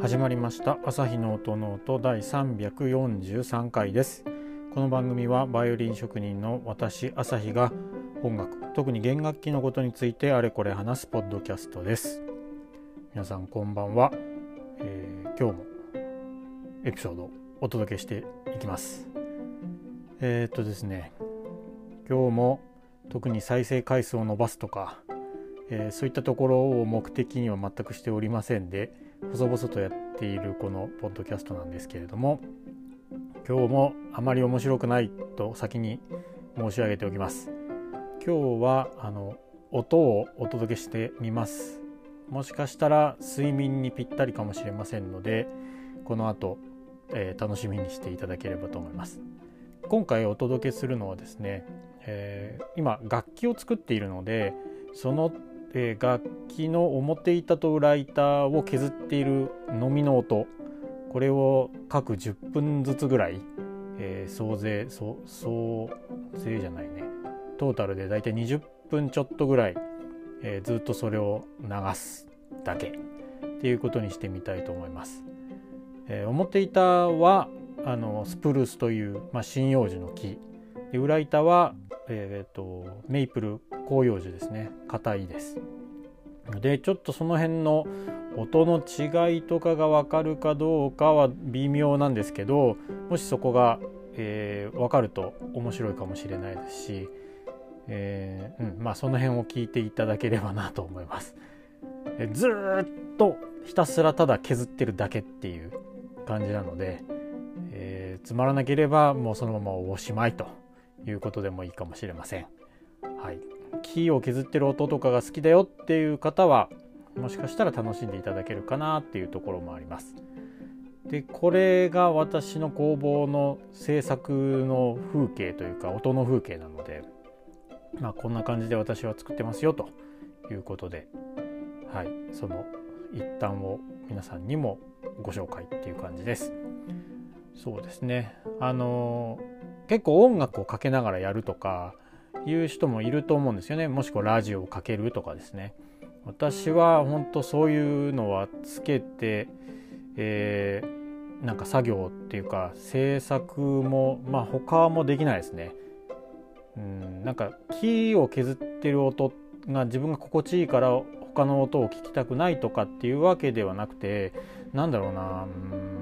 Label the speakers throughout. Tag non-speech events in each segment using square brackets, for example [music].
Speaker 1: 始まりました。朝日の音の音。第343回です。この番組はバイオリン職人の私朝日が音楽特に弦楽器のことについてあれこれ話すポッドキャストです。皆さんこんばんは、えー、今日もエピソードお届けしていきます。えー、っとですね。今日も特に再生回数を伸ばすとか、えー、そういったところを目的には全くしておりませんで細々とやっているこのポッドキャストなんですけれども今日もあまり面白くないと先に申し上げておきます。今日はあの音をお届けしてみます。もしかしたら睡眠にぴったりかもしれませんのでこの後、えー、楽しみにしていただければと思います。今回お届けするのはですね、えー、今楽器を作っているのでそのえー、楽器の表板と裏板を削っているのみの音これを各10分ずつぐらい、えー、総勢総総勢じゃないね。トータルでだいたい20分ちょっとぐらい、えー、ずっとそれを流すだけ。っていうことにしてみたいと思います。えー、表板はあのスプルースという、まあ、針葉樹の木。で裏板は、えーとメイプル広葉樹ですね。硬いです。でちょっとその辺の音の違いとかが分かるかどうかは微妙なんですけどもしそこが、えー、分かると面白いかもしれないですし、えー、うんまあその辺を聞いていただければなと思います。えずっとひたすらただ削ってるだけっていう感じなので、えー、つまらなければもうそのままおしまいと。いうことでもいいかもしれません。はい、木を削ってる音とかが好きだよっていう方はもしかしたら楽しんでいただけるかなっていうところもあります。でこれが私の工房の制作の風景というか音の風景なので、まあ、こんな感じで私は作ってますよということで、はい、その一端を皆さんにもご紹介っていう感じです。そうですね。あの結構音楽をかけながらやるとかいう人もいると思うんですよね。もしくはラジオをかけるとかですね。私は本当そういうのはつけて、えー、なんか作業っていうか制作もまあ他もできないですね。うんなんか木を削ってる音が自分が心地いいから他の音を聞きたくないとかっていうわけではなくてなんだろうなうん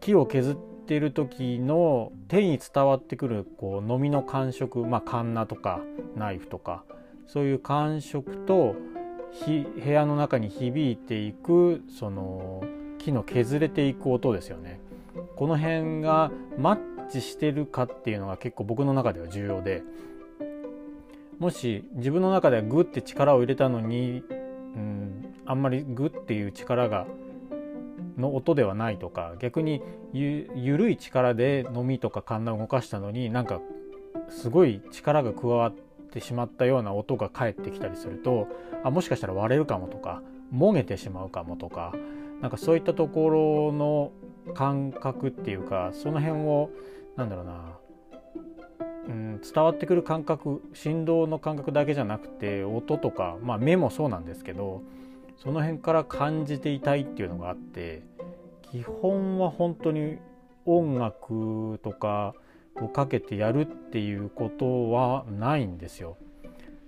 Speaker 1: 木を削っている時の手に伝わってくるこう飲みの感触まあカンナとかナイフとかそういう感触と部屋の中に響いていくその木の削れていく音ですよね。この辺がマッチしてるかっていうのが結構僕の中では重要でもし自分の中ではグッて力を入れたのに、うん、あんまりグッていう力がの音ではないとか逆にゆ緩い力でのみとかカンナを動かしたのになんかすごい力が加わってしまったような音が返ってきたりするとあもしかしたら割れるかもとかもげてしまうかもとかなんかそういったところの感覚っていうかその辺をなんだろうな、うん、伝わってくる感覚振動の感覚だけじゃなくて音とか、まあ、目もそうなんですけどその辺から感じていたいっていうのがあって基本は本当に音楽とかをかけてやるっていうことはないんですよ。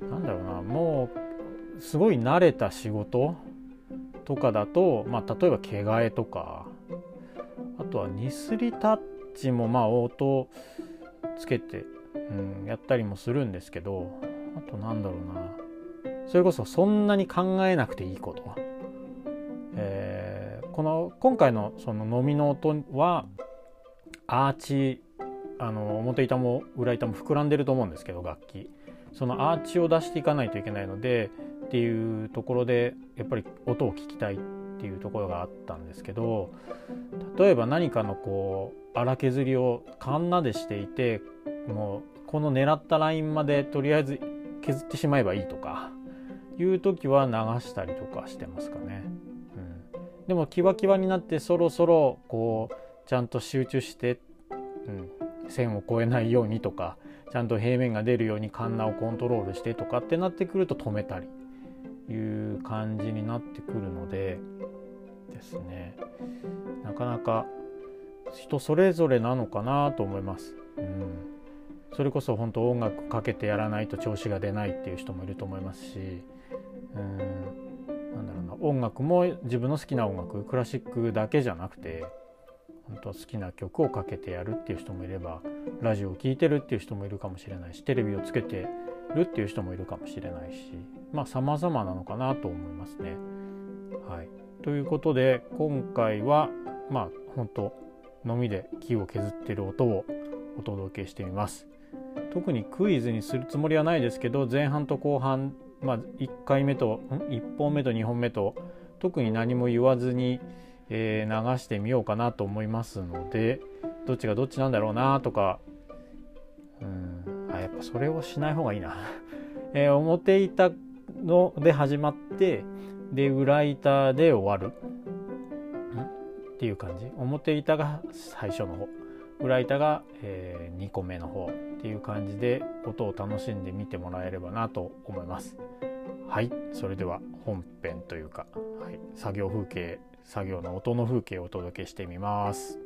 Speaker 1: なんだろうなもうすごい慣れた仕事とかだと、まあ、例えば毛替えとかあとはニスリタッチもまあ音つけて、うん、やったりもするんですけどあとなんだろうなそれこそそんなに考えなくていいこと、えー、この今回のその飲みの音はアーチあの表板も裏板も膨らんでると思うんですけど楽器。そのアーチを出していかないといけないのでっていうところでやっぱり音を聞きたいっていうところがあったんですけど例えば何かのこう荒削りをカンナでしていてもうこの狙ったラインまでとりあえず削ってしまえばいいとかいう時は流したりとかしてますかね。うん、でもキワキワになってそろそろこうちゃんと集中して、うん、線を越えないようにとかちゃんと平面が出るようにカンナをコントロールしてとかってなってくると止めたりいう感じになってくるのでですねなかなか人それぞれなのかなと思います。うん、それこそ本当音楽かけてやらないと調子が出ないっていう人もいると思いますし、うん、なんだろうな音楽も自分の好きな音楽クラシックだけじゃなくて本当好きな曲をかけてやるっていう人もいればラジオを聴いてるっていう人もいるかもしれないしテレビをつけてるっていう人もいるかもしれないしまあ様々なのかなと思いますね。はい、ということで今回はまあ本当のみで木を削ってる音をお届けしてみます。特にクイズにするつもりはないですけど前半と後半、まあ、1回目と1本目と2本目と特に何も言わずにえー、流してみようかなと思いますのでどっちがどっちなんだろうなとかうんあやっぱそれをしない方がいいな、[laughs] えー、表板ので始まってで裏板で終わる。っていう感じ。表板が最初の方。裏板が、えー、2個目の方っていう感じで音を楽しんで見てもらえればなと思います。はいそれでは本編というか、はい、作業風景作業の音の風景をお届けしてみます。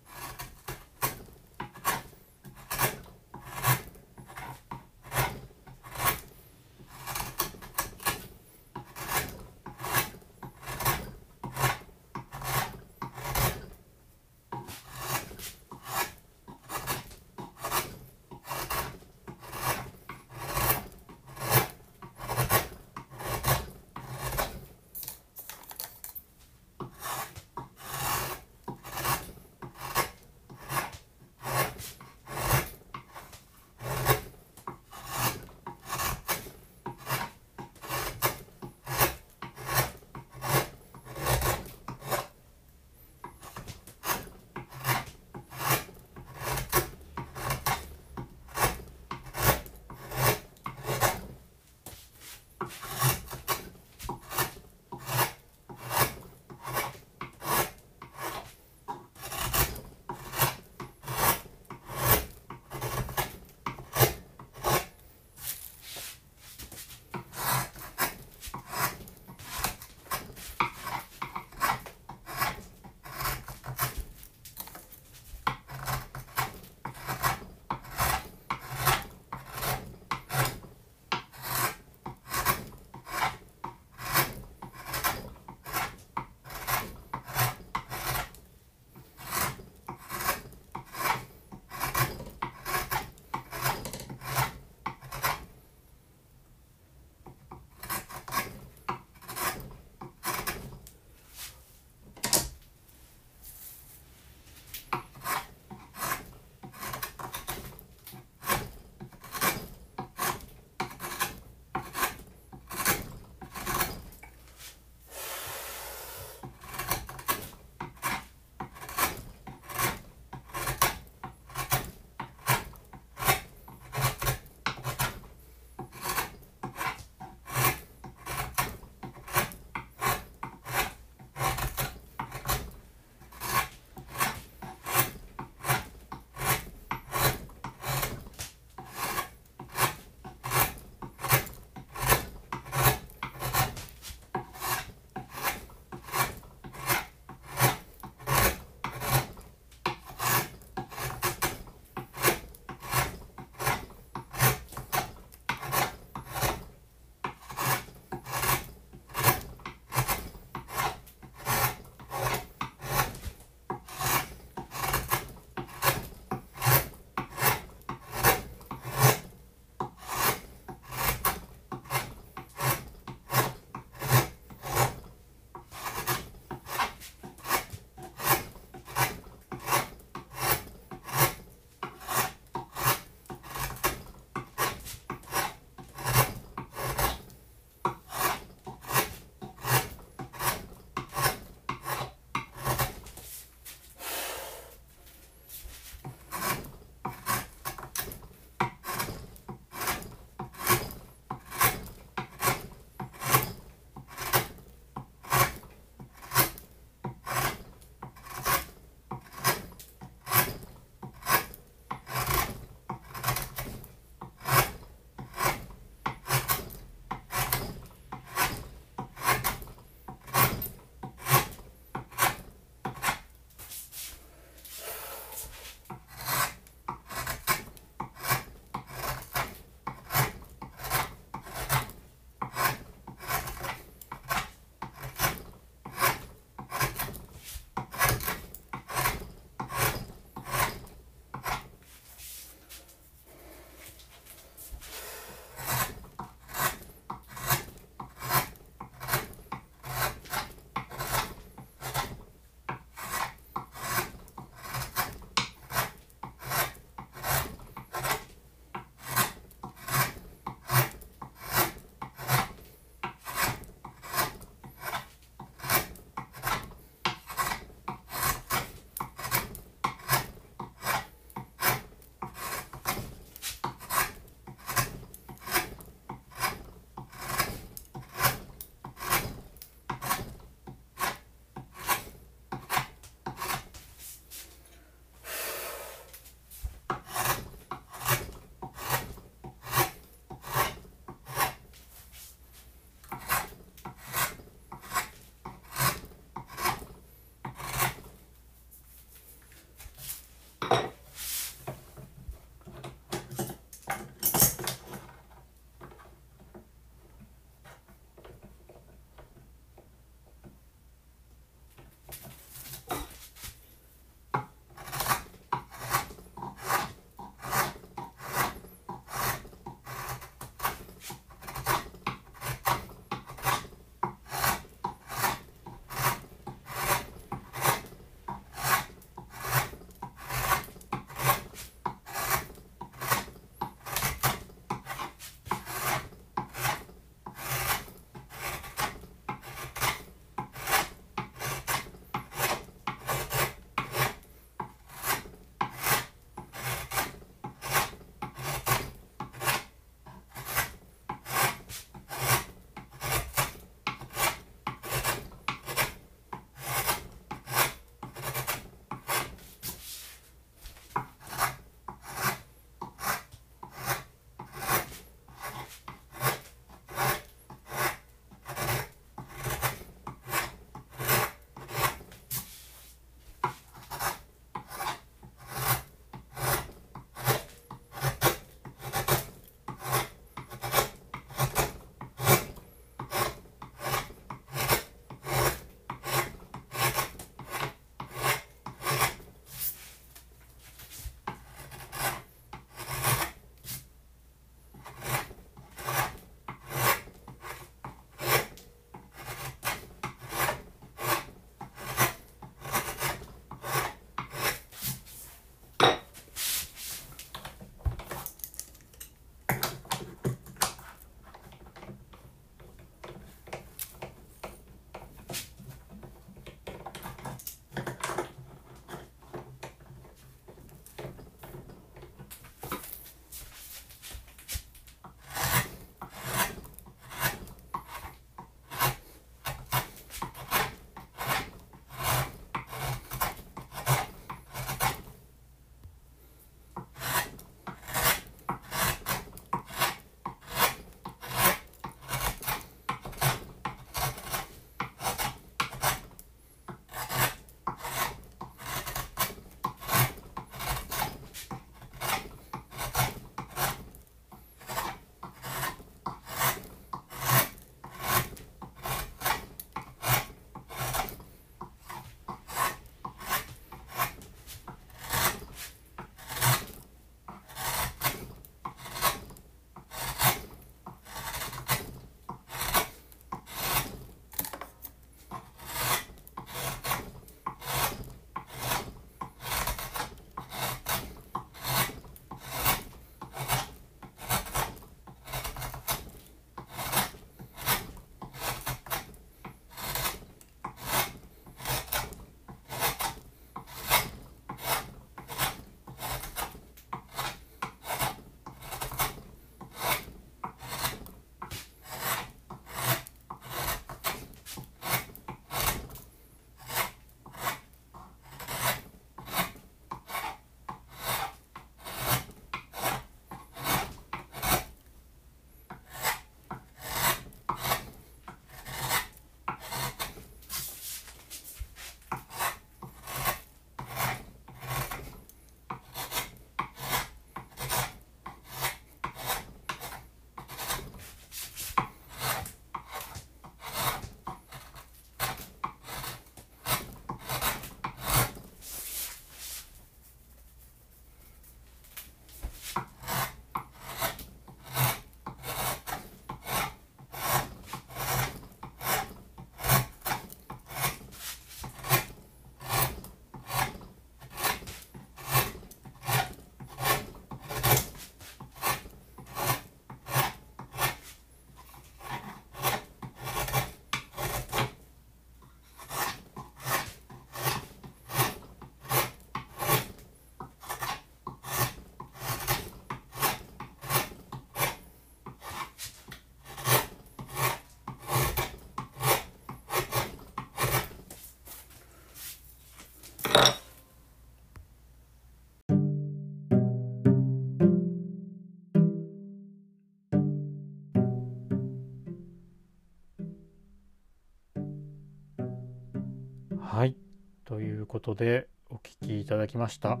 Speaker 1: ということでお聴きいただきました、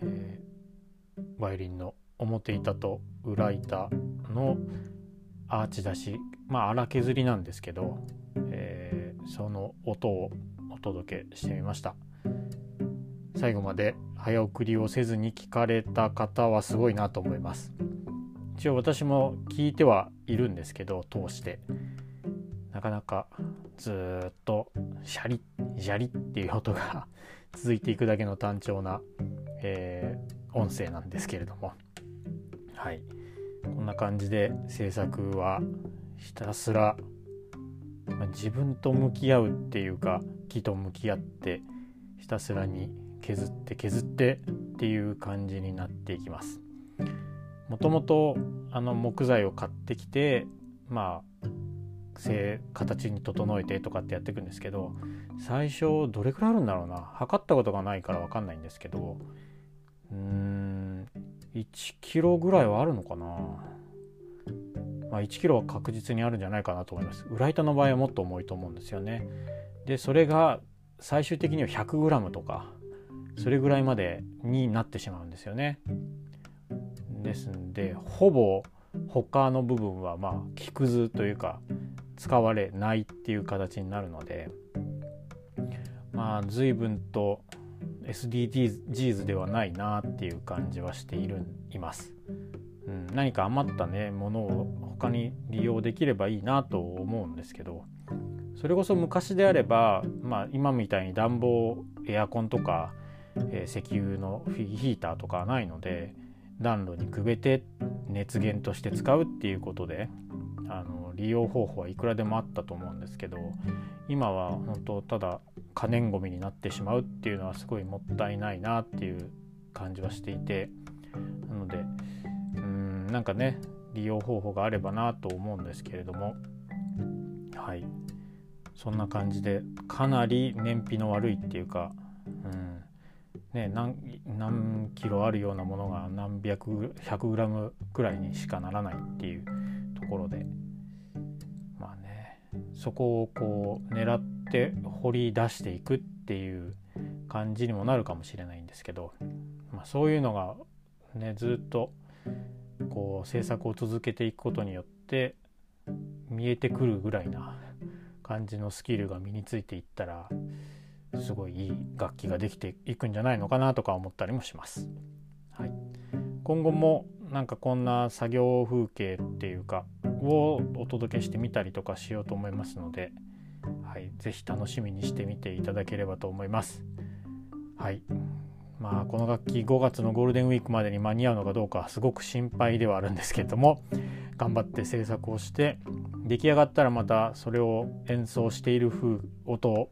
Speaker 1: えー、バイオリンの表板と裏板のアーチ出しまあ荒削りなんですけど、えー、その音をお届けしてみました。最後まで早送りをせずに聞かれた方はすごいなと思います。一応私も聞いてはいるんですけど通して。なかなかずっとシャリッジャリっていう音が [laughs] 続いていくだけの単調な、えー、音声なんですけれどもはいこんな感じで制作はひたすら、まあ、自分と向き合うっていうか木と向き合ってひたすらに削って削ってっていう感じになっていきます。もともとあの木材を買ってきてまあ形に整えてとかってやっていくんですけど最初どれくらいあるんだろうな。測ったことがないから分かんないんですけどうーん1キロぐらいはあるのかな。まあ、1キロは確実にあるんじゃないかなと思います。裏板の場合はもっと重いと思うんですよね。でそれが最終的には 100g とかそれぐらいまでになってしまうんですよね。ですんでほぼ他の部分はまあ木くずというか使われないっていう形になるのでまあ随分と SDGs ではないなっていう感じはしているいます。うん、何か余ったねものを他に利用できればいいなと思うんですけどそれこそ昔であれば、まあ、今みたいに暖房エアコンとかえー、石油のヒーターとかはないので暖炉にくべて熱源として使うっていうことであの利用方法はいくらでもあったと思うんですけど今は本当ただ可燃ごみになってしまうっていうのはすごいもったいないなっていう感じはしていてなのでうんなんかね利用方法があればなと思うんですけれどもはい。そんな感じでかなり燃費の悪いっていうか、うん、ね、何何キロあるようなものが何百100グラムくらいにしかならないっていうところでそこをこう狙って掘り出していくっていう感じにもなるかもしれないんですけど、まあ、そういうのがねずっとこう制作を続けていくことによって見えてくるぐらいな感じのスキルが身についていったらすごいいい楽器ができていくんじゃないのかなとか思ったりもします。はい、今後もなんかこんな作業風景っていうかをお届けしてみたりとかしようと思いますので、はい、是非楽しみにしてみていただければと思います。はいまあ、この楽器5月のゴールデンウィークまでに間に合うのかどうかすごく心配ではあるんですけれども頑張って制作をして出来上がったらまたそれを演奏している風音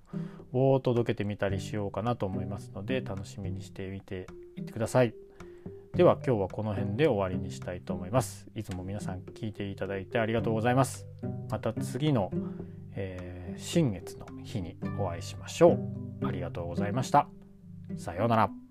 Speaker 1: を届けてみたりしようかなと思いますので楽しみにしてみていってください。では今日はこの辺で終わりにしたいと思います。いつも皆さん聞いていただいてありがとうございます。また次の、えー、新月の日にお会いしましょう。ありがとうございました。さようなら。